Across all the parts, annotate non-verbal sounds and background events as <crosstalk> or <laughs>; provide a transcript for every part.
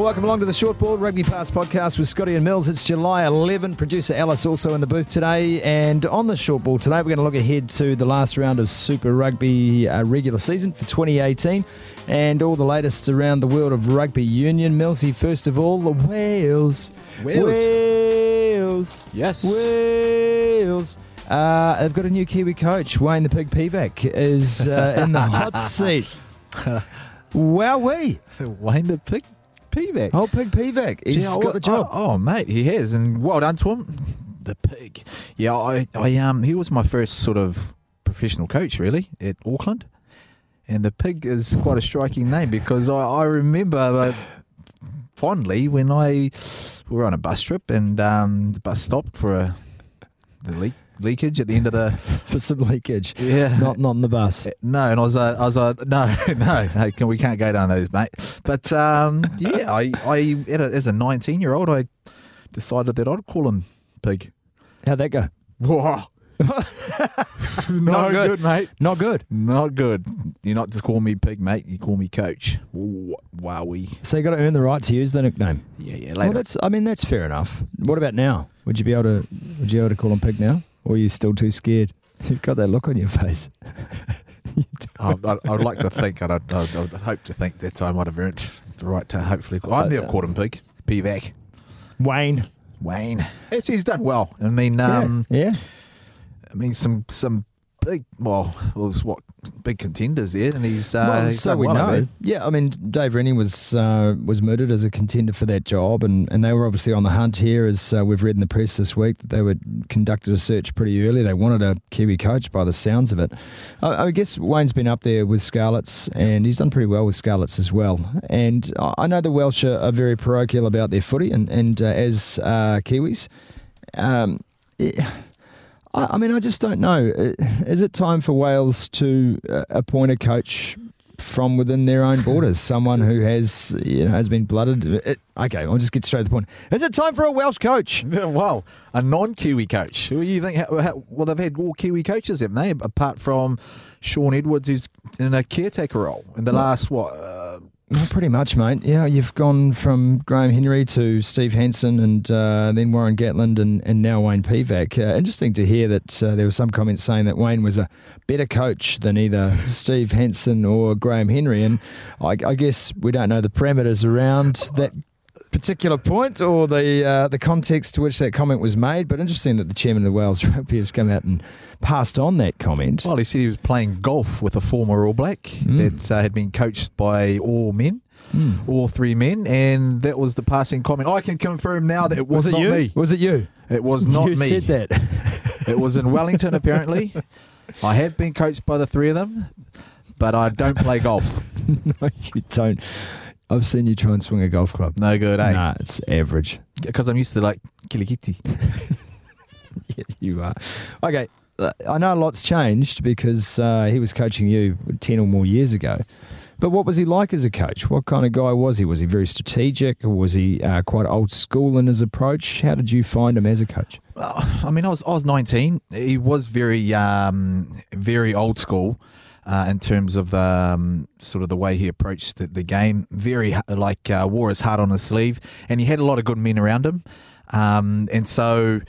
Well, welcome along to the Short Ball Rugby Pass podcast with Scotty and Mils. It's July 11. Producer Alice also in the booth today. And on the Short Ball today, we're going to look ahead to the last round of Super Rugby uh, regular season for 2018 and all the latest around the world of rugby union. Millsy, first of all, the Wales. Wales. Wales. Yes. Wales. Uh, they've got a new Kiwi coach. Wayne the Pig Pivac is uh, in the hot <laughs> seat. Wowee. Wayne the Pig Pivac. Oh, Pig Pivac. He's Gee, got the job. Oh, oh, mate, he has, and well done to him. The pig. Yeah, I, I um, he was my first sort of professional coach, really, at Auckland. And the pig is quite a striking name because I, I remember uh, fondly when I we were on a bus trip and um, the bus stopped for a the leak, leakage at the end of the <laughs> for some leakage. yeah Not not in the bus. Uh, No, and I was, uh, I was like, <laughs> no, no, hey, can, we can't go down those, mate. But um, yeah, I, I as a 19 year old, I decided that I'd call him Pig. How'd that go? Whoa. <laughs> Not good. good. mate. Not good. Not good. You're not just calling me Pig, mate. You call me Coach. Wh- Wowie. So you got to earn the right to use the nickname. Yeah, yeah. Well, that's. I mean, that's fair enough. What about now? Would you be able to? Would you be able to call him pig now, or are you still too scared? <laughs> You've got that look on your face. <laughs> I, I, I'd like to think, and I'd, I'd, I'd hope to think that I might have earned the right to hopefully. Never called him Pig. Pivac. Wayne. Wayne. It's, he's done well. I mean, um, yeah. yeah. I mean, some some big, well, was what big contenders there, and he's uh, well, he's so we well know. Yeah, I mean, Dave Rennie was uh, was murdered as a contender for that job, and, and they were obviously on the hunt here, as uh, we've read in the press this week that they were conducted a search pretty early. They wanted a Kiwi coach, by the sounds of it. I, I guess Wayne's been up there with Scarlets, and he's done pretty well with Scarlets as well. And I know the Welsh are, are very parochial about their footy, and and uh, as uh, Kiwis. Um, it- I, I mean, I just don't know. Is it time for Wales to uh, appoint a coach from within their own borders? <laughs> Someone who has, you know, has been blooded. It, okay, I'll just get straight to the point. Is it time for a Welsh coach? <laughs> well, a non-Kiwi coach. Who you think? How, how, well, they've had all Kiwi coaches, haven't they? Apart from Shaun Edwards, who's in a caretaker role in the last what? Uh, Well, pretty much, mate. Yeah, you've gone from Graham Henry to Steve Hansen and uh, then Warren Gatland and, and now Wayne Pivac. Uh, interesting to hear that uh, there were some comments saying that Wayne was a better coach than either <laughs> Steve Hansen or Graham Henry. And I, I guess we don't know the parameters around that particular point or the uh, the context to which that comment was made. But interesting that the chairman of the Wales <laughs> Rugby has come out and passed on that comment. well, he said he was playing golf with a former All Black Mm. that uh, had been coached by all men. Mm. All three men, and that was the passing comment. I can confirm now that it was, Was it not you? me. Was it you? It was not you me. said that. It was in Wellington, apparently. I have been coached by the three of them, but I don't play golf. <laughs> no, you don't. I've seen you try and swing a golf club. No good, eh? Nah, it's average. Because I'm used to like kilikiti. <laughs> Yes, you are. Okay, I know a lot's changed because uh, he was coaching you 10 or more years ago. But what was he like as a coach? What kind of guy was he? Was he very strategic, or was he uh, quite old school in his approach? How did you find him as a coach? Uh, I mean, I was I was 19. He was very um, very old school. Uh, in terms of um, sort of the way he approached the, the game, very like uh, wore his heart on his sleeve, and he had a lot of good men around him. Um, and so,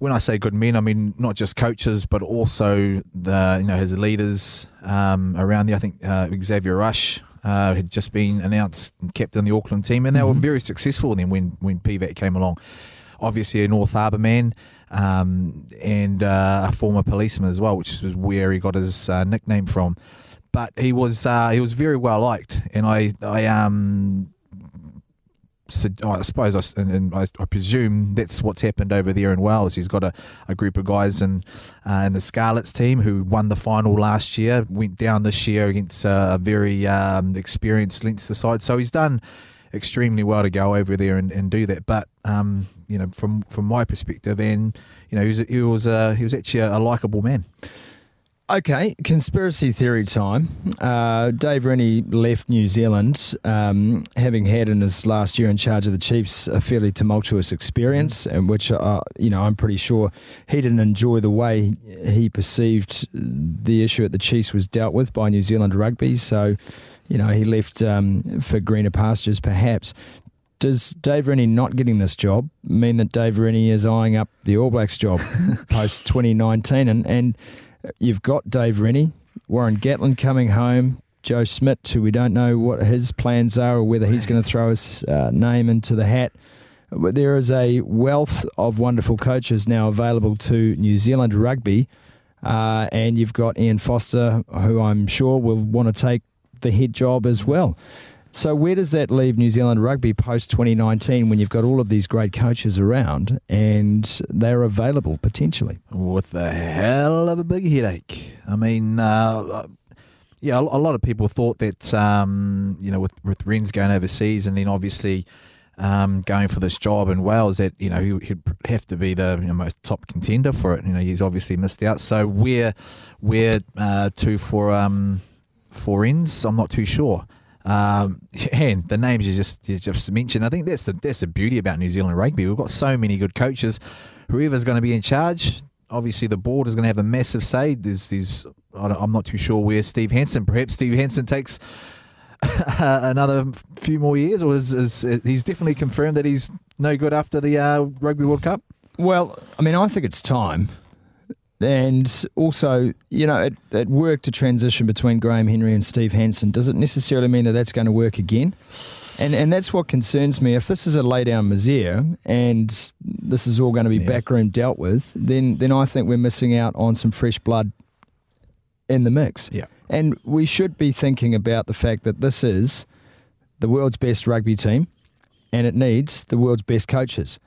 when I say good men, I mean not just coaches, but also the you know his leaders um, around there. I think uh, Xavier Rush uh, had just been announced and kept of the Auckland team, and they mm-hmm. were very successful then when when Pivac came along. Obviously, a North Harbour man. Um, and uh, a former policeman as well, which is where he got his uh, nickname from. But he was uh, he was very well liked, and I I um so I suppose I, and, I, I, presume that's what's happened over there in Wales. He's got a, a group of guys in uh, in the Scarlets team who won the final last year, went down this year against a very um, experienced Leinster side. So he's done extremely well to go over there and, and do that. But um, you know, from from my perspective, and you know, he was he was, uh, he was actually a, a likable man. Okay, conspiracy theory time. Uh, Dave Rennie left New Zealand, um, having had in his last year in charge of the Chiefs a fairly tumultuous experience, in which uh, you know I'm pretty sure he didn't enjoy the way he perceived the issue at the Chiefs was dealt with by New Zealand rugby. So, you know, he left um, for greener pastures, perhaps. Does Dave Rennie not getting this job mean that Dave Rennie is eyeing up the All Blacks job <laughs> post 2019 and and You've got Dave Rennie, Warren Gatland coming home, Joe Schmidt, who we don't know what his plans are or whether he's going to throw his uh, name into the hat. But there is a wealth of wonderful coaches now available to New Zealand rugby. Uh, and you've got Ian Foster, who I'm sure will want to take the head job as well. So where does that leave New Zealand rugby post 2019 when you've got all of these great coaches around and they're available potentially? With a hell of a big headache. I mean, uh, yeah, a lot of people thought that um, you know with with Renz going overseas and then obviously. Um, going for this job in Wales, that you know he'd have to be the you know, most top contender for it. You know he's obviously missed out. So where where uh, to for um, for Renz, I'm not too sure. Um, <laughs> and the names you just you just mentioned, I think that's the that's the beauty about New Zealand rugby. We've got so many good coaches. Whoever's going to be in charge, obviously the board is going to have a massive say. There's, there's I'm not too sure where Steve Hansen. Perhaps Steve Hansen takes <laughs> another few more years, or is, is, he's definitely confirmed that he's no good after the uh, Rugby World Cup? Well, I mean, I think it's time. And also, you know, it, it worked to transition between Graham Henry and Steve Hansen. Does it necessarily mean that that's going to work again? And and that's what concerns me. If this is a lay down misère and this is all going to be yeah. backroom dealt with, then then I think we're missing out on some fresh blood in the mix. Yeah. And we should be thinking about the fact that this is the world's best rugby team and it needs the world's best coaches.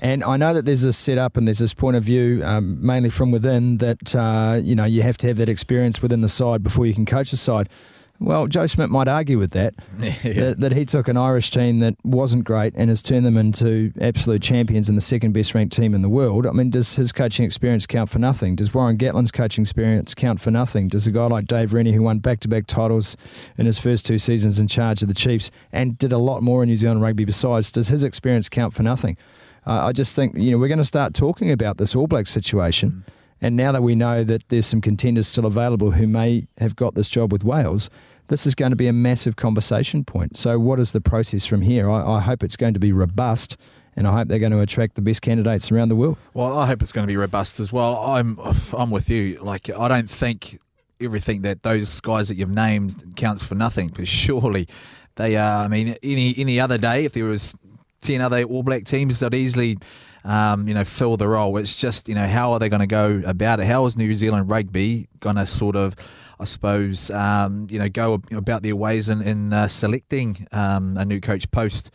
And I know that there's this setup and there's this point of view, um, mainly from within, that uh, you know you have to have that experience within the side before you can coach the side. Well, Joe Schmidt might argue with that, <laughs> yeah. that, that, he took an Irish team that wasn't great and has turned them into absolute champions and the second best ranked team in the world. I mean, does his coaching experience count for nothing? Does Warren Gatland's coaching experience count for nothing? Does a guy like Dave Rennie, who won back to back titles in his first two seasons in charge of the Chiefs and did a lot more in New Zealand rugby besides, does his experience count for nothing? Uh, I just think you know we're going to start talking about this All Blacks situation. Mm. And now that we know that there's some contenders still available who may have got this job with Wales, this is going to be a massive conversation point. So, what is the process from here? I, I hope it's going to be robust and I hope they're going to attract the best candidates around the world. Well, I hope it's going to be robust as well. I'm I'm with you. Like I don't think everything that those guys that you've named counts for nothing because surely they are. I mean, any any other day if there was ten other All Black teams that easily, um, you know, fill the role. It's just you know how are they going to go about it? How is New Zealand rugby going to sort of, I suppose, um, you know, go about their ways in, in uh, selecting um, a new coach post?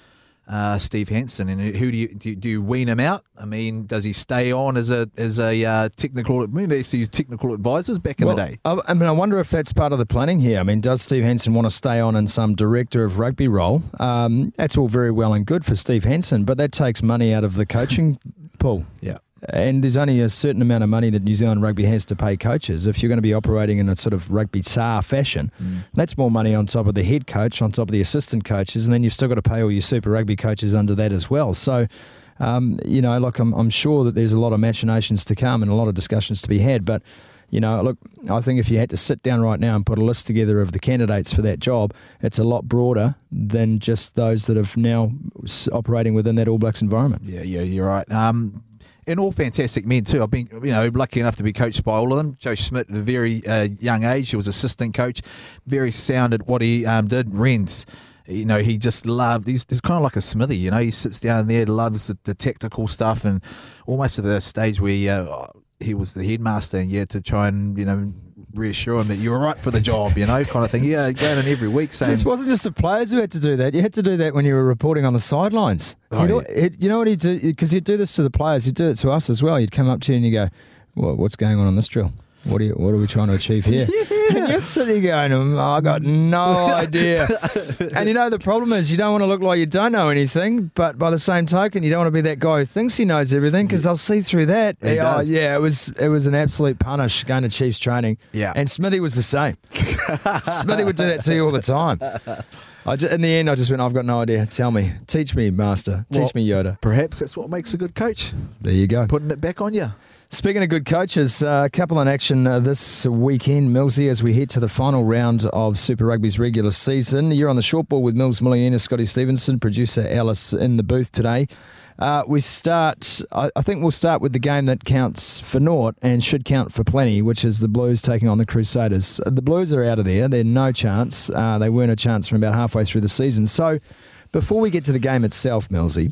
Uh, Steve Hansen, and who do you, do you, do you wean him out? I mean, does he stay on as a as a uh, technical? I mean, they used to use technical advisors back in well, the day. I, I, mean, I wonder if that's part of the planning here. I mean, does Steve Hansen want to stay on in some director of rugby role? Um, that's all very well and good for Steve Hansen, but that takes money out of the coaching <laughs> pool. Yeah. And there's only a certain amount of money that New Zealand Rugby has to pay coaches. If you're going to be operating in a sort of rugby SAR fashion, Mm. that's more money on top of the head coach, on top of the assistant coaches, and then you've still got to pay all your Super Rugby coaches under that as well. So, um, you know, look, I'm, I'm sure that there's a lot of machinations to come and a lot of discussions to be had, but. You know, look, I think if you had to sit down right now and put a list together of the candidates for that job, it's a lot broader than just those that have now operating within that All Blacks environment. Yeah, yeah, you're right. Um, and all fantastic men too. I've been, you know, lucky enough to be coached by all of them. Joe Schmidt, at a very uh, young age, he was assistant coach, very sound at what he um, did. Renz, you know, he just loved. He's, he's kind of like a Smithy, you know. He sits down there, loves the, the technical stuff, and almost at the stage where he, uh, he was the headmaster, and had to try and you know reassure him that you were right for the job, you know, kind of thing. Yeah, going in every week saying, This wasn't just the players who had to do that. You had to do that when you were reporting on the sidelines. Oh, you, know, yeah. it, you know what he'd do? Because he'd do this to the players. He'd do it to us as well. He'd come up to you and you go, what, what's going on on this drill? What are, you, what are we trying to achieve here? <laughs> And you're sitting going, "Oh, I got no <laughs> idea. and you know, the problem is you don't want to look like you don't know anything, but by the same token, you don't want to be that guy who thinks he knows everything because they'll see through that. He oh, does. yeah, it was, it was an absolute punish going to Chiefs training. Yeah. And Smithy was the same. <laughs> Smithy would do that to you all the time. I ju- in the end, I just went, I've got no idea. Tell me. Teach me, Master. Teach Well- me, Yoda. perhaps that's what makes a good coach, There you go. putting it back on you. Speaking of good coaches, uh, a couple in action uh, this weekend, Millsy, as we head to the final round of Super Rugby's regular season. You're on the short ball with Mils Muliaina, Scotty Stevenson, producer Alice in the booth today. Uh, we start, I, I think we'll start with the game that counts for naught and should count for plenty, which is the Blues taking on the Crusaders. The Blues are out of there. They're no chance. Uh, they weren't a chance from about halfway through the season. So before we get to the game itself, Millsy,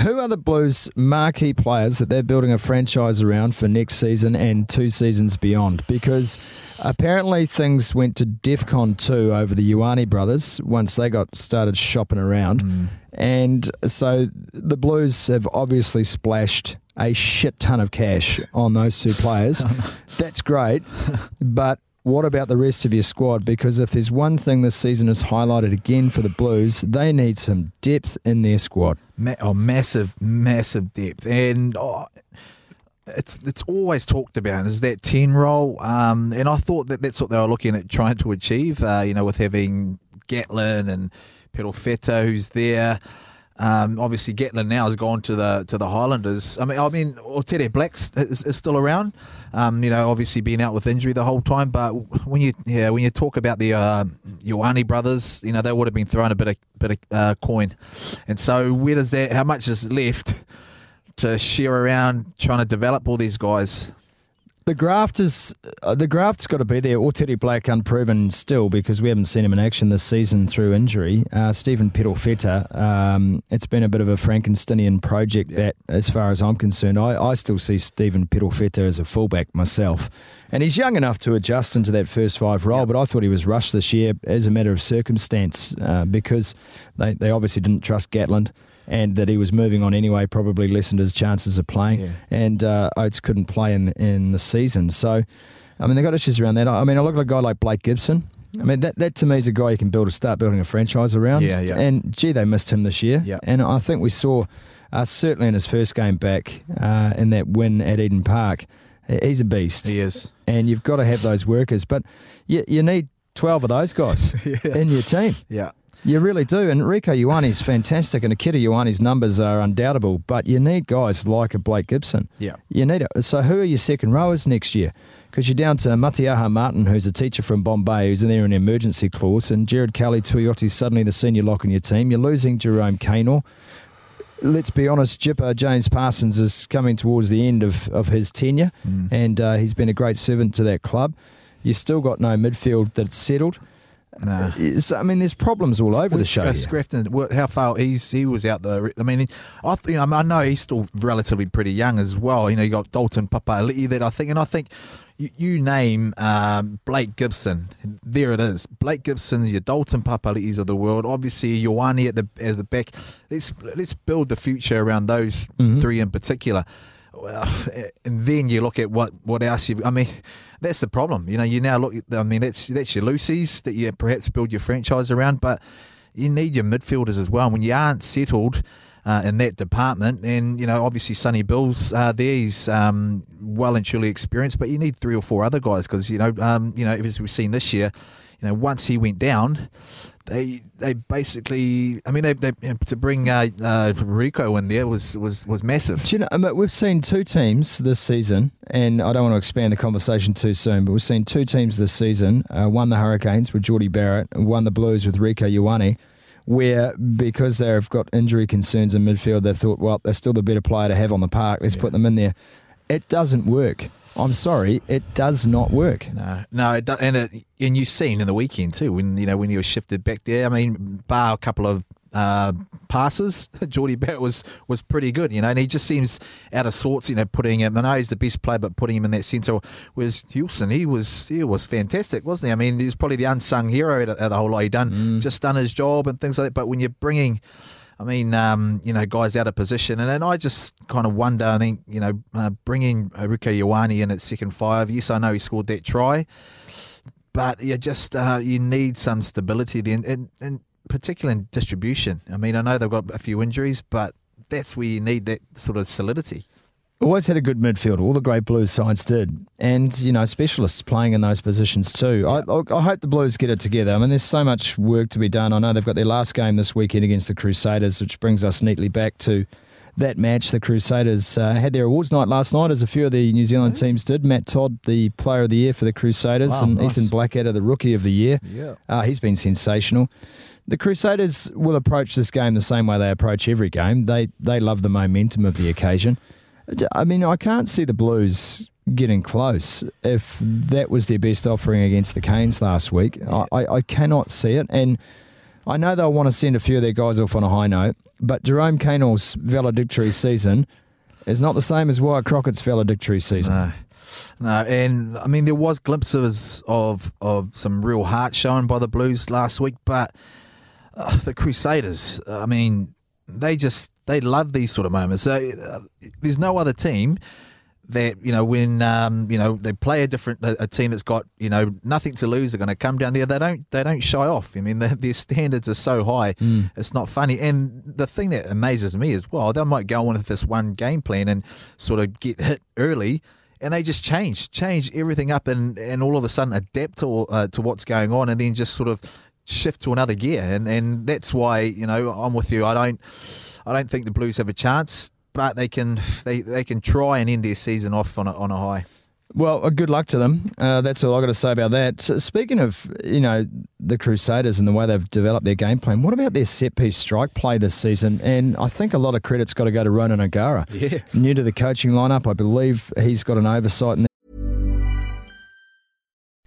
who are the Blues' marquee players that they're building a franchise around for next season and two seasons beyond? Because apparently things went to DEFCON 2 over the Ioane brothers once they got started shopping around. Hmm. And so the Blues have obviously splashed a shit ton of cash on those two players. <laughs> That's great. But what about the rest of your squad? Because if there's one thing this season has highlighted again for the Blues, they need some depth in their squad. Ma- oh, massive, massive depth, and oh, it's it's always talked about is that ten role. Um, and I thought that that's what they were looking at trying to achieve. Uh, you know, with having Gatland and Pedal who's there. Um, obviously, Gatland now has gone to the to the Highlanders. I mean, I mean, Tere Blacks is, is still around. Um, you know, obviously being out with injury the whole time. But when you yeah, when you talk about the uh, Ioane brothers, you know, they would have been throwing a bit of bit of uh, coin. And so, where does that? How much is left to share around trying to develop all these guys? The graft is uh, the graft's got to be there. Otere Black unproven still because we haven't seen him in action this season through injury. Uh, Stephen Perofeta, um, it's been a bit of a Frankensteinian project. That, as far as I'm concerned, I, I still see Stephen Perofeta as a fullback myself, and he's young enough to adjust into that first five role. But I thought he was rushed this year as a matter of circumstance uh, because they they obviously didn't trust Gatland. And that he was moving on anyway probably lessened his chances of playing Yeah. and uh, Oates couldn't play in in the season. So, I mean, they got issues around that. I mean, I look at a guy like Blake Gibson. I mean, that, that to me is a guy you can build a start building a franchise around. Yeah, yeah. And gee, they missed him this year. Yeah. And I think we saw uh, certainly in his first game back uh, in that win at Eden Park, he's a beast. He is. And you've got to have those workers, but you, you need twelve of those guys <laughs> in your team. Yeah. You really do. And Rieko Ioane's fantastic, and Akira Ioane's numbers are undoubtable, but you need guys like a Blake Gibson. Yeah. You need it. So who are your second rowers next year? Because you're down to Matiaha Martin, who's a teacher from Bombay, who's in there in an emergency clause, and Gerard Cowley-Tuioti suddenly the senior lock in your team. You're losing Jerome Kaino. Let's be honest, Jipper James Parsons is coming towards the end of, of his tenure, Mm. and uh, he's been a great servant to that club. You've still got no midfield that's settled. Nah. It's- I mean, there's problems all over the show. uh. Scrafton, how far he's he was out the. I mean, I th- you know, I know he's still relatively pretty young as well. You know, you got Dalton Papali'i that I think, and I think you, you name um, Blake Gibson, there it is. Blake Gibson, your Dalton Papali'is of the world. Obviously, Ioane at the at the back. Let's let's build the future around those Mhm. three in particular. Well, <laughs> and then you look at what what else you. I mean, that's the problem. You know, you now look. I mean, that's that's your Lucy's that you perhaps build your franchise around, but you need your midfielders as well. When you aren't settled, uh, in that department. And you know, obviously, Sonny Bill's uh, there. He's um, well and truly experienced, but you need three or four other guys because you know, um, you know, as we've seen this year, you know, once he went down, they they basically, I mean, they, they to bring uh, uh, Rieko in there was was was massive. Do you know, I mean, we've seen two teams this season, and I don't want to expand the conversation too soon, but we've seen two teams this season. Uh, one the Hurricanes with Jordie Barrett, and one the Blues with Rieko Ioane where because they've got injury concerns in midfield, they thought, well, they're still the better player to have on the park. Let's yeah. put them in there. It doesn't work. I'm sorry, it does not work. No, no, it and it, and you've seen in the weekend too when you know when you were shifted back there. I mean, bar a couple of uh, passes, <laughs> Jordie Barrett was was pretty good, you know, and he just seems out of sorts, you know, putting him. I know he's the best player, but putting him in that centre. was Houston, he was he was fantastic, wasn't he? I mean, he's probably the unsung hero of the whole lot. He done mm. just done his job and things like that. But when you're bringing I mean, um, you know, guys out of position. And then I just kind of wonder, I think, you know, uh, bringing Rieko Ioane in at second five. Yes, I know he scored that try, but you just, uh, you need some stability then. And, and particularly in distribution. I mean, I know they've got a few injuries, but that's where you need that sort of solidity. Always had a good midfield. All the great Blues sides did, and you know specialists playing in those positions too. I, I, hope the Blues get it together. I mean, there's so much work to be done. I know they've got their last game this weekend against the Crusaders, which brings us neatly back to that match. The Crusaders uh, had their awards night last night, as a few of the New Zealand teams did. Matt Todd, the Player of the Year for the Crusaders, wow, and nice. Ethan Blackadder, the Rookie of the Year. Yeah, uh, he's been sensational. The Crusaders will approach this game the same way they approach every game. They they love the momentum of the occasion. I mean, I can't see the Blues getting close if that was their best offering against the Canes last week. I, I cannot see it. And I know they'll want to send a few of their guys off on a high note, but Jerome Kaino's valedictory season is not the same as Wyatt Crockett's valedictory season. No. No, and I mean there was glimpses of of some real heart shown by the Blues last week, but uh, the Crusaders, I mean, they just they love these sort of moments. So, uh, there's no other team that you know when um, you know they play a different a, a, team that's got you know nothing to lose. They're going to come down there. They don't they don't shy off. I mean their, their standards are so high. Mm. It's not funny. And the thing that amazes me is well they might go on with this one game plan and sort of get hit early. And they just change, change everything up, and, and all of a sudden adapt to uh, to what's going on, and then just sort of shift to another gear, and and that's why you know I'm with you. I don't I don't think the Blues have a chance, but they can they, they can try and end their season off on a, on a high. Well, uh, good luck to them. Uh, that's all I've got to say about that. Speaking of, you know, the Crusaders and the way they've developed their game plan, what about their set piece strike play this season? And I think a lot of credit's got to go to Ronan O'Gara. Yeah. New to the coaching lineup, I believe he's got an oversight in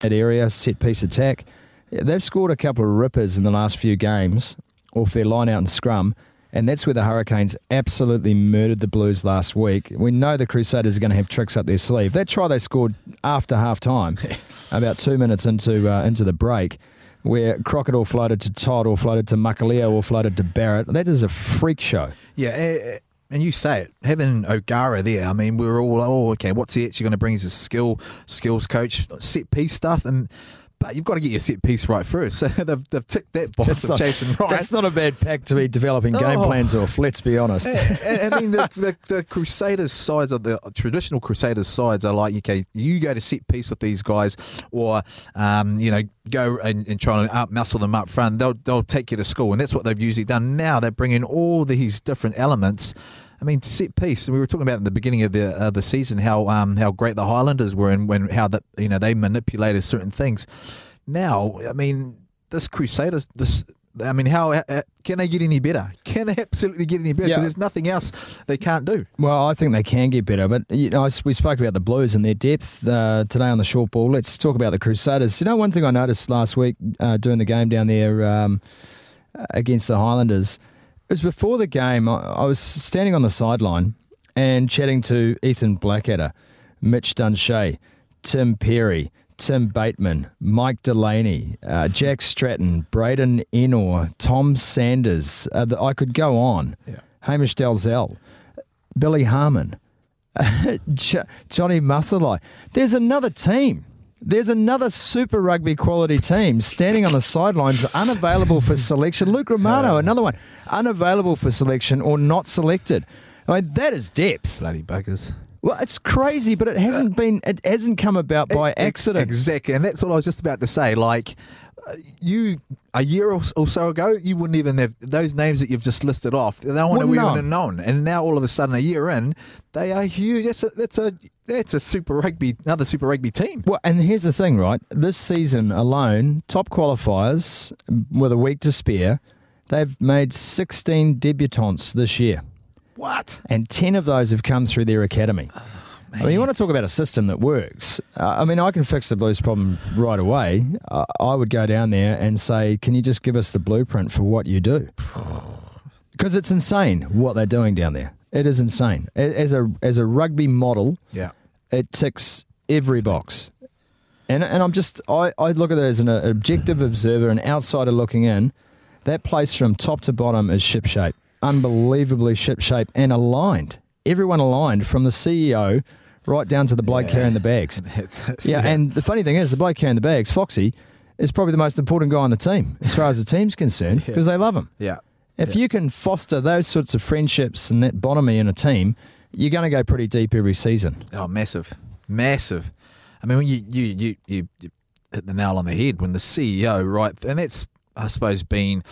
that area, set piece attack. They've scored a couple of rippers in the last few games off their line out and scrum, and that's where the Hurricanes absolutely murdered the Blues last week. We know the Crusaders are going to have tricks up their sleeve. That try they scored after half time, <laughs> about two minutes into uh, into the break, where Crockett all floated to Todd, or floated to Makalio, or floated to Barrett. That is a freak show. Yeah, and you say it, having O'Gara there, I mean, we are all, oh, okay, what's he actually going to bring as a skill, skills coach, set piece stuff? And, But you've got to get your set piece right first. <laughs> So they've, they've ticked that box That's of not, Jason Wright. that's not a bad pack to be developing game Oh. plans off, let's be honest. I I mean, the, the, the Crusaders sides of the traditional Crusaders sides are like, okay, you go to set piece with these guys, or um, you know, go and, and try and out muscle them up front. They'll they'll take you to school, and that's what they've usually done. Now they're bringing all these different elements. I mean, set piece. And we were talking about in the beginning of the of the season how um how great the Highlanders were, and when how that you know they manipulated certain things. Now, I mean, this Crusaders, this. I mean, how uh, can they get any better? <laughs> Can they absolutely get any better? Because Yeah. there's nothing else they can't do. Well, I think they can get better, but you know, we spoke about the Blues and their depth uh, today on the short ball. Let's talk about the Crusaders. You know, one thing I noticed last week uh, doing the game down there um, against the Highlanders was before the game. I, I was standing on the sideline and chatting to Ethan Blackadder, Mitch Dunshea, Tim Perry. Tim Bateman, Mike Delany, uh, Jack Stratton, Braydon Ennor, Tom Sanders. Uh, the, I could go on. Yeah. Hamish Dalzell. Billy Harmon, <laughs> Johnny Musselai. There's another team. There's another Super Rugby quality team standing on the sidelines, unavailable for selection. Luke Romano, another one, unavailable for selection or not selected. I mean, that is depth. Bloody buggers. Well, it's crazy, but it hasn't been. It hasn't come about by accident. Exactly. And that's what I was just about to say. Like, you, a year or, or so ago, you wouldn't even have those names that you've just listed off. No one would have known. And now all of a sudden, a year in, they are huge. That's a, that's a, that's a Super Rugby, another Super Rugby team. Well, and here's the thing, right? This season alone, top qualifiers with a week to spare, they've made 16 debutants this year. What? and 10 of those have come through their academy. Ah. I mean, you want to talk about a system that works. Uh, I mean, I can fix the Blues problem right away. Uh, I would go down there and say, can you just give us the blueprint for what you do? <sighs> Because it's insane what they're doing down there. It is insane. As a, as a rugby model, Yeah. it ticks every box. And, and I'm just, I, I look at it as an objective observer, an outsider looking in. That place from top to bottom is shipshape, unbelievably shipshape and aligned. Everyone aligned from the CEO right down to the bloke carrying the bags. <laughs> Yeah, and the funny thing is, the bloke carrying the bags, Foxy, is probably the most important guy on the team as far as the team's concerned because they love him. yeah. If you can foster those sorts of friendships and that bonhomie in a team, you're going to go pretty deep every season. Oh, massive, massive. I mean, when you you you you, you hit the nail on the head when the CEO, right, and that's I suppose been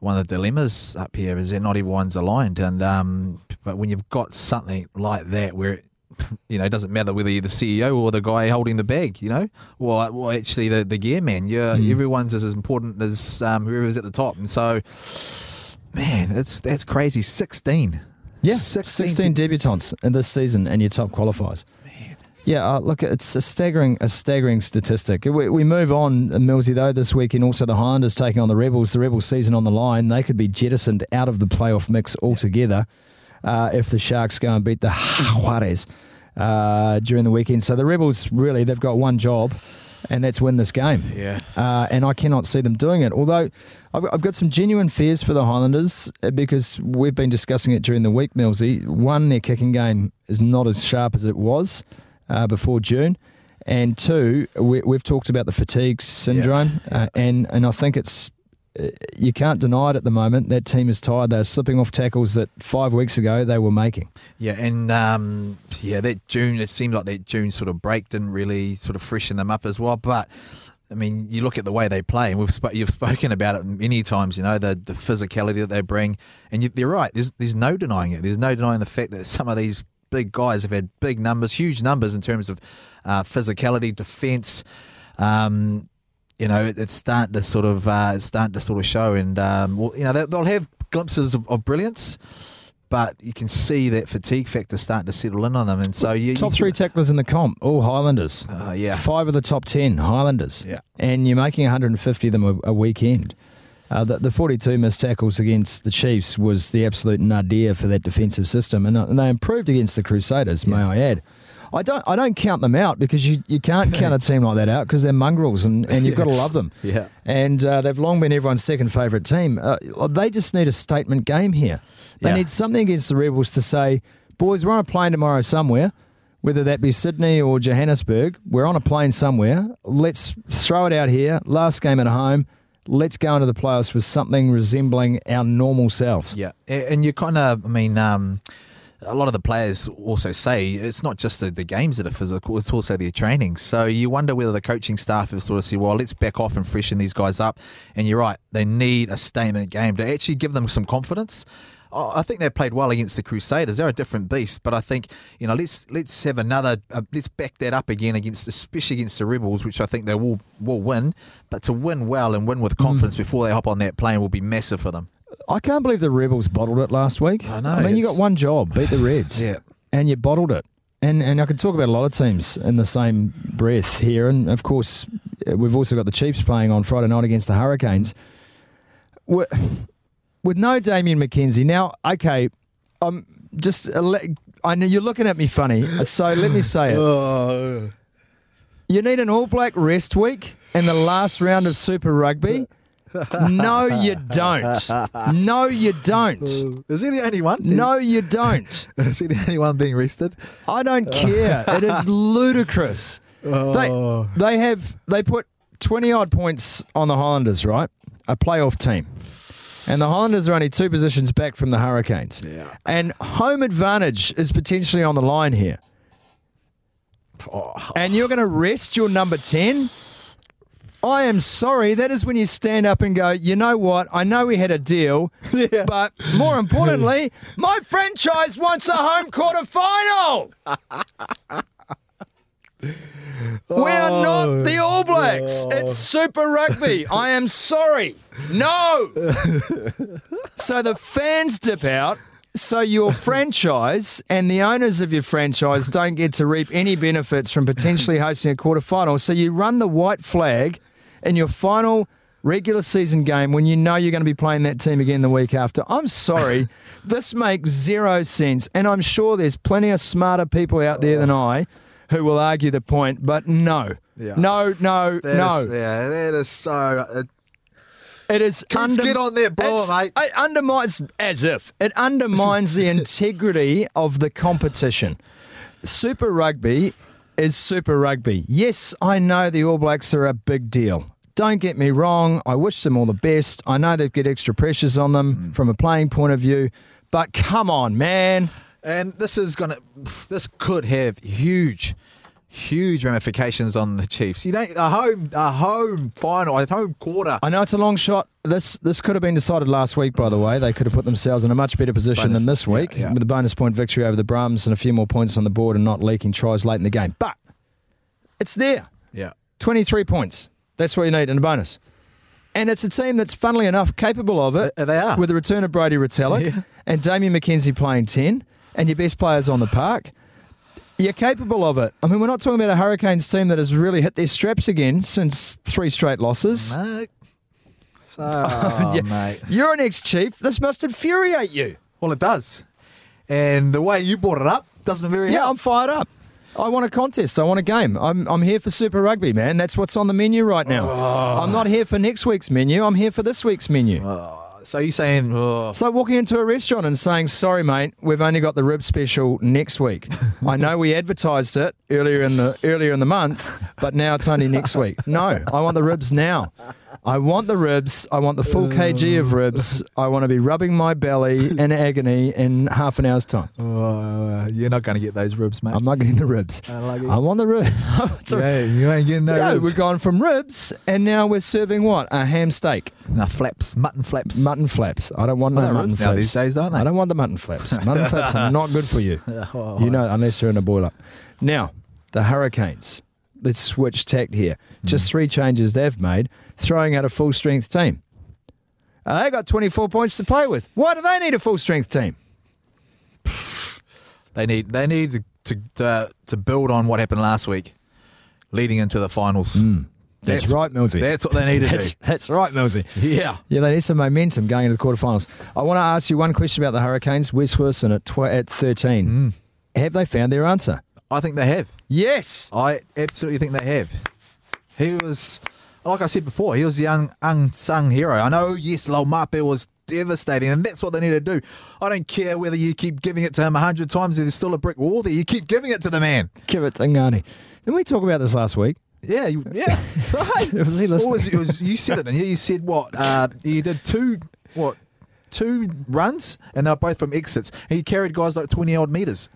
one of the dilemmas up here is that not everyone's aligned, and um, but when you've got something like that where. It, <laughs> you know, it doesn't matter whether you're the CEO or the guy holding the bag, you know, or, or actually the, the gear man. Yeah, everyone's as important as um, whoever's at the top. And so, man, it's that's crazy. 16. Yeah, 16 16, debutants in this season, and your top qualifiers. Yeah, uh, look, it's a staggering, a staggering statistic. We, we move on, uh, Millsy, though, this week, and Also, the Highlanders taking on the Rebels. The Rebels season on the line. They could be jettisoned out of the playoff mix altogether uh, if the Sharks go and beat the <laughs> Jaguares uh, during the weekend. So the Rebels, really, they've got one job, and that's win this game. Yeah. Uh, and I cannot see them doing it. Although I've, I've got some genuine fears for the Highlanders uh, because we've been discussing it during the week, Millsy. One, their kicking game is not as sharp as it was uh, before June. And two, we, we've talked about the fatigue syndrome, uh, and and I think it's you can't deny it at the moment. That team is tired. They're slipping off tackles that five weeks ago they were making. Yeah, and um, yeah, that June it seemed like that June sort of break didn't really sort of freshen them up as well. But I mean, you look at the way they play, and we've sp- you've <laughs> spoken about it many times. You know the the physicality that they bring, and you, they're right. There's there's no denying it. There's no denying the fact that some of these big guys have had big numbers, huge numbers in terms of uh, physicality, defence. Um, you know, it's starting to sort of uh, starting to sort of show, and um, well, you know they, they'll have glimpses of, of brilliance, but you can see that fatigue factor starting to settle in on them, and so you Top you, three tacklers in the comp, all Highlanders. Uh, yeah. Five of the top 10 Highlanders. Yeah. And you're making 150 of them a, a weekend. Uh, the, the 42 missed tackles against the Chiefs was the absolute nadir for that defensive system, and, uh, and they improved against the Crusaders, may I add. I don't, I don't count them out because you, you can't count a team like that out because they're mongrels and, and you've got to <laughs> love them. Yeah. And uh, they've long been everyone's second favourite team. Uh, they just need a statement game here. They Yeah. need something against the Rebels to say, boys, we're on a plane tomorrow somewhere. whether that be Sydney or Johannesburg. We're on a plane somewhere. Let's throw it out here. Last game at home. Let's go into the playoffs with something resembling our normal selves. Yeah, and you kind of, I mean, um, a lot of the players also say it's not just the, the games that are physical; it's also their training. So you wonder whether the coaching staff have sort of said, "Well, let's back off and freshen these guys up." And you're right; they need a statement game to actually give them some confidence. I think they played well against the Crusaders. They're a different beast, but I think you know let's let's have another uh, let's back that up again against especially against the Rebels, which I think they will will win. But to win well and win with confidence before they hop on that plane will be massive for them. I can't believe the Rebels bottled it last week. I know, I mean, you got one job: beat the Reds. <laughs> Yeah. and you bottled it. And and I could talk about a lot of teams in the same breath here. And of course, we've also got the Chiefs playing on Friday night against the Hurricanes. Wi- With no Damian McKenzie. Now, okay, I'm just. I know you're looking at me funny, so let me say it. <laughs> Oh. You need an All Black rest week in the last round of Super Rugby. No, you don't. No, you don't. Is he the only one? No, you don't. <laughs> Is he the only one being rested? I don't care. It is <laughs> ludicrous. They oh. they have they put twenty odd points on the Highlanders, right? A playoff team. And the Highlanders are only two positions back from the Hurricanes. Yeah. And home advantage is potentially on the line here. Oh. And you're going to rest your number 10? I am sorry. That is when you stand up and go, you know what? I know we had a deal, <laughs> but more importantly, <laughs> my franchise wants a home quarter final. <laughs> We are not oh, the All Blacks. It's Super Rugby. I am sorry. No. so the fans dip out. So your <laughs> franchise and the owners of your franchise don't get to reap any benefits from potentially hosting a quarter final. So you run the white flag in your final regular season game when you know you're going to be playing that team again the week after. I'm sorry. <laughs> this makes zero sense. And I'm sure there's plenty of smarter people out there than I who will argue the point, but no. Yeah. No, no, That no. is- yeah, that is so. Uh, It is Kids, get on that blower, it's- mate. It undermines, as if it undermines the <laughs> integrity of the competition. Super Rugby is Super Rugby. Yes, I know the All Blacks are a big deal. Don't get me wrong. I wish them all the best. I know they've got extra pressures on Mm. them from a playing point of view, but come on, man. and this is gonna. This could have huge, huge ramifications on the Chiefs. You don't a home a home final, a home quarter. I know it's a long shot. This this could have been decided last week, by the way. They could have put themselves in a much better position Bonus- than this week yeah. with a bonus point victory over the Brums and a few more points on the board and not leaking tries late in the game. But it's there. Yeah. 23 points. That's what you need in a bonus. And it's a team that's, funnily enough, capable of it. Uh, they are. With the return of Brodie Retallick <laughs> Yeah. and Damian McKenzie playing 10 and your best players on the park. You're capable of it. I mean, we're not talking about a Hurricanes team that has really hit their straps again since three straight losses. No. So, oh, <laughs> Yeah. mate. You're an ex-chief. This must infuriate you. Well, it does. And the way you brought it up doesn't very Yeah, help. I'm fired up. I want a contest. I want a game. I'm, I'm here for Super Rugby, man. That's what's on the menu right now. Oh. I'm not here for next week's menu. I'm here for this week's menu. Oh. So you're saying, oh, like walking into a restaurant and saying, "Sorry, mate, we've only got the rib special next week." I know we advertised it earlier in the earlier in the month, but now it's only next week. No, I want the ribs now. I want the ribs. I want the full kg of ribs. I want to be rubbing my belly in <laughs> agony in half an hour's time. oh, uh, you're not going to get those ribs, mate. I'm not getting the ribs. I like it. I want the ribs. <laughs> yeah, you ain't getting no Yeah, ribs. we've gone from ribs and now we're serving what? A ham steak, no, flaps, mutton flaps. mutton flaps. I don't want no Well, they're mutton ribs now flaps these days, don't they? I don't want the mutton flaps. <laughs> Mutton flaps are not good for you. Oh. You know, unless you're in a boil-up. Now, the Hurricanes. Let's switch tact here. Just mm. three changes they've made, throwing out a full-strength team. Uh, they got 24 points to play with. Why do they need a full-strength team? <sighs> They need they need to to, to build on what happened last week, leading into the finals. Mm. That's, right, Millsy. That's what they need to <laughs> That's, do. that's right, Millsy. Yeah. Yeah, they need some momentum going into the quarterfinals. I want to ask you one question about the Hurricanes. Wes Wilson at, tw- at 13. Mm. Have they found their answer? I think they have. Yes. I absolutely think they have. He was, like I said before, he was the young unsung hero. I know, yes, Laumape was devastating, and that's what they need to do. I don't care whether you keep giving it to him a hundred times. There's still a brick wall there. You keep giving it to the man. Give it to Ngani. Didn't we talk about this last week? Yeah, you, yeah. <laughs> Right. Was he listening? Was it? Was- you said it, and you said what? Uh, you did two what? Two runs, and they were both from exits. And he carried guys like twenty odd meters.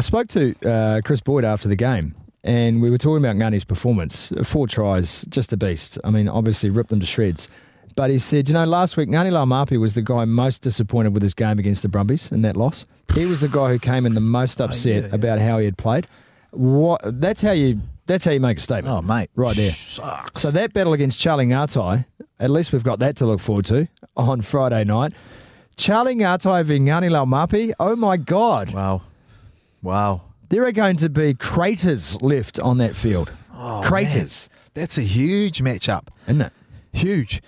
I spoke to uh, Chris Boyd after the game, and we were talking about Ngani's performance. Four tries, just a beast. I mean, obviously ripped them to shreds. But he said, you know, last week Ngani Laumape was the guy most disappointed with his game against the Brumbies in that loss. He was the guy who came in the most upset yeah, yeah. about how he had played. What? That's how you. That's how you make a statement. Oh, mate, right there. Sucks. So that battle against Charlie Ngatai, at least we've got that to look forward to on Friday night. Charlie Ngatai v Ngani Laumape. Oh my God. Wow, wow. There are going to be craters left on that field. Oh, craters, man. That's a huge matchup. isn't it? Huge.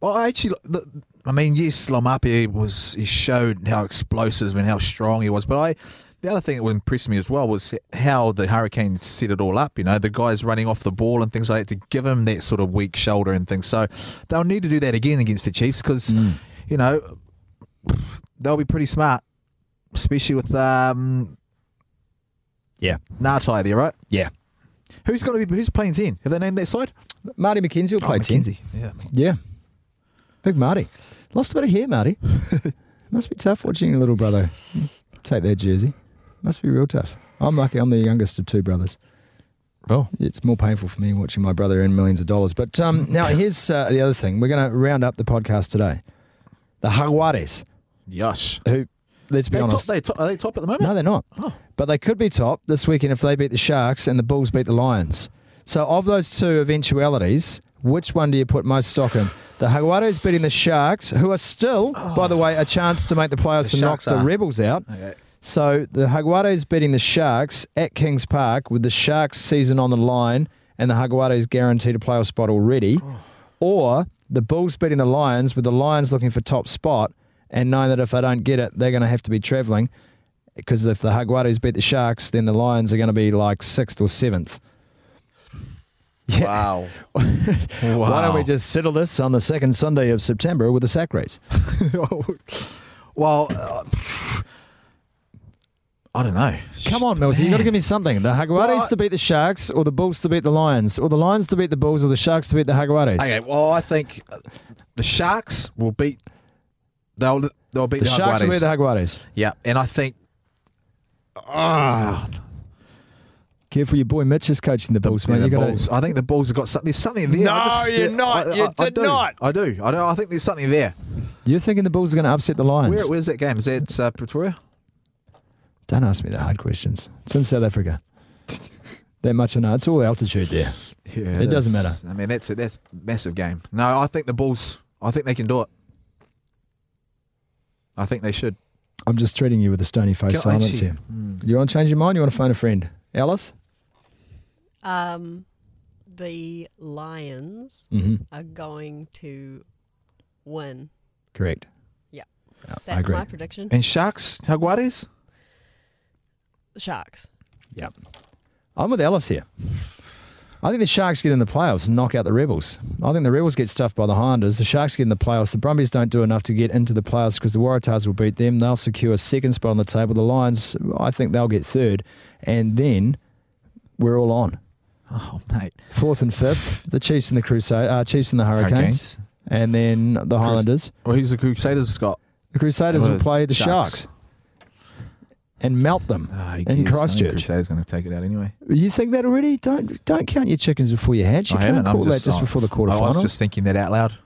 Well, I actually, the- I mean, yes, Laumape was he showed how explosive and how strong he was, but I. The other thing that impressed me as well was how the Hurricanes set it all up. You know, the guys running off the ball and things like that to give him that sort of weak shoulder and things. So they'll need to do that again against the Chiefs because, you know, they'll be pretty smart, especially with um, Yeah. Natai there, right? Yeah. Who's going to be who's playing ten? Have they named that side? Marty McKenzie will play 10. McKenzie. Yeah. Yeah. Big Marty. Lost a bit of hair, Marty. <laughs> Must be tough watching your little brother take that jersey. Must be real tough. I'm lucky I'm the youngest of two brothers. Oh. It's more painful for me watching my brother earn millions of dollars. But um, now here's uh, the other thing. We're going to round up the podcast today. The Jaguares, Yes. who, let's be They top, honest, they top, are they top at the moment? No, they're not. Oh. But they could be top this weekend if they beat the Sharks and the Bulls beat the Lions. So, of those two eventualities, which one do you put most stock in? The Jaguares beating the Sharks, who are still, by the way, a chance to make the playoffs The and knock Sharks the. Rebels out. Okay. So, the Jaguares beating the Sharks at Kings Park with the Sharks season on the line and the Jaguares guaranteed a playoff spot already. Oh. Or the Bulls beating the Lions with the Lions looking for top spot and knowing that if they don't get it, they're going to have to be travelling. Because if the Jaguares beat the Sharks, then the Lions are going to be like sixth or seventh. <laughs> Wow. <laughs> Why don't we just settle this on the second Sunday of September with the sack race? <laughs> well, uh, I don't know. Come on, Milsey, you've got to give me something. The Jaguares Well, I- to beat the Sharks, or the Bulls to beat the Lions, or the Lions to beat the Bulls, or the Sharks to beat the Jaguares. Okay, well, I think uh, the Sharks will beat. They'll they'll beat The the, Sharks will Jaguares. beat the Jaguares. Yeah, and I think. Ah, Careful, your boy Mitch is coaching the Bulls, man. the Bulls. I think the Bulls have got something. There's something there. I No, just, you're not. I, You I, I did do. not. I do. I do. I think there's something there. You're thinking the Bulls are going to upset the Lions? Where, where's that game? Is that uh, Pretoria? Don't ask me the hard questions. It's in South Africa. <laughs> that much I know. It's all altitude there. Yeah, It doesn't matter. I mean, that's a, that's massive game. No, I think the Bulls. I think they can do it. I think they should. I'm just treating you with a stony face Can silence actually- here. You want to change your mind? You want to phone a friend? Alice? Um, the Lions Mm-hmm. are going to win. Correct. Yeah. Yeah, That's my prediction. And Sharks, Jaguares. The Sharks. Yeah. I'm with Alice here. I think the Sharks get in the playoffs and knock out the Rebels. I think the Rebels get stuffed by the Highlanders. The Sharks get in the playoffs. The Brumbies don't do enough to get into the playoffs because the Waratahs will beat them. They'll secure a second spot on the table. The Lions, I think they'll get third. And then we're all on. Oh, mate. Fourth and fifth, the Chiefs and the Crusade, uh, Chiefs and the Hurricanes. And then the Highlanders. Well, who's the Crusaders Scott? The Crusaders will play the Sharks. Sharks. And melt them ah, who in cares? I think Christchurch. Crusaders going to take it out anyway. You think that already? Don't don't count your chickens before you hatch. You I can't haven't. I'm that just I- before the I was just thinking that out loud.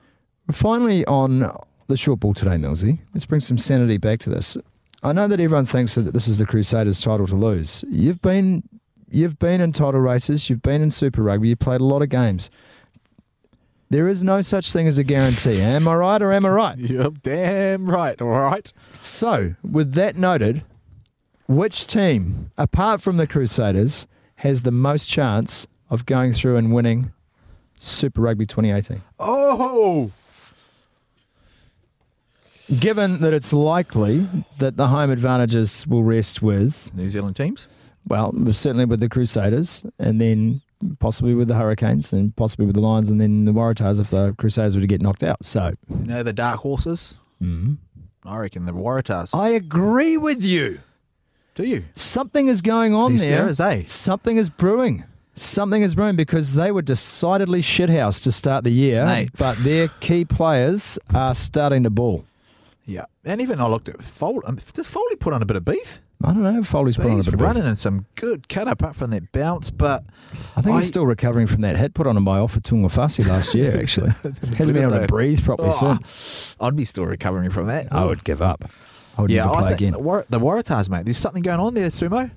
Finally, on the short ball today, Millsy, let's bring some sanity back to this. I know that everyone thinks that this is the Crusaders' title to lose. You've been you've been in title races. You've been in Super Rugby. You've played a lot of games. There is no such thing as a guarantee. Am I right or am I right? <laughs> You're damn right. All right. So, with that noted, which team, apart from the Crusaders, has the most chance of going through and winning Super Rugby 2018? Oh, Given that it's likely that the home advantages will rest with, New Zealand teams. well, certainly with the Crusaders, and then possibly with the Hurricanes, and possibly with the Lions, and then the Waratahs if the Crusaders were to get knocked out. So, You know the dark horses. Mm-hmm. I reckon the Waratahs. I agree with you. Do you? Something is going on The there. Sarahs, eh? Something is brewing. Something is brewing because they were decidedly shithouse to start the year, Mate. but their key players are starting to ball. Yeah. And even I looked at Foley. Um, does Foley put on a bit of beef? I don't know. Foley's put on a bit of beef. running in some good cut up from that bounce, but I think he's still recovering from that hit put on him by Ofa Tu'ungafasi last year, <laughs> actually. Hasn't been able to breathe properly Oh, since. I'd be still recovering from that. I would give up. I would yeah, never play again. the, War- the Waratahs, mate. There's something going on there, Sumo.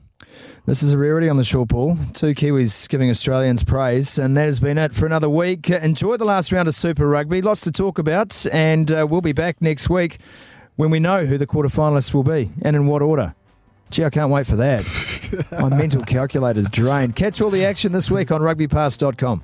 This is a rarity on the short ball. Two Kiwis giving Australians praise, and that has been it for another week. Enjoy the last round of Super Rugby. Lots to talk about, and uh, we'll be back next week when we know who the quarterfinalists will be and in what order. Gee, I can't wait for that. <laughs> My mental calculator's drained. Catch all the action this week on rugbypass.com.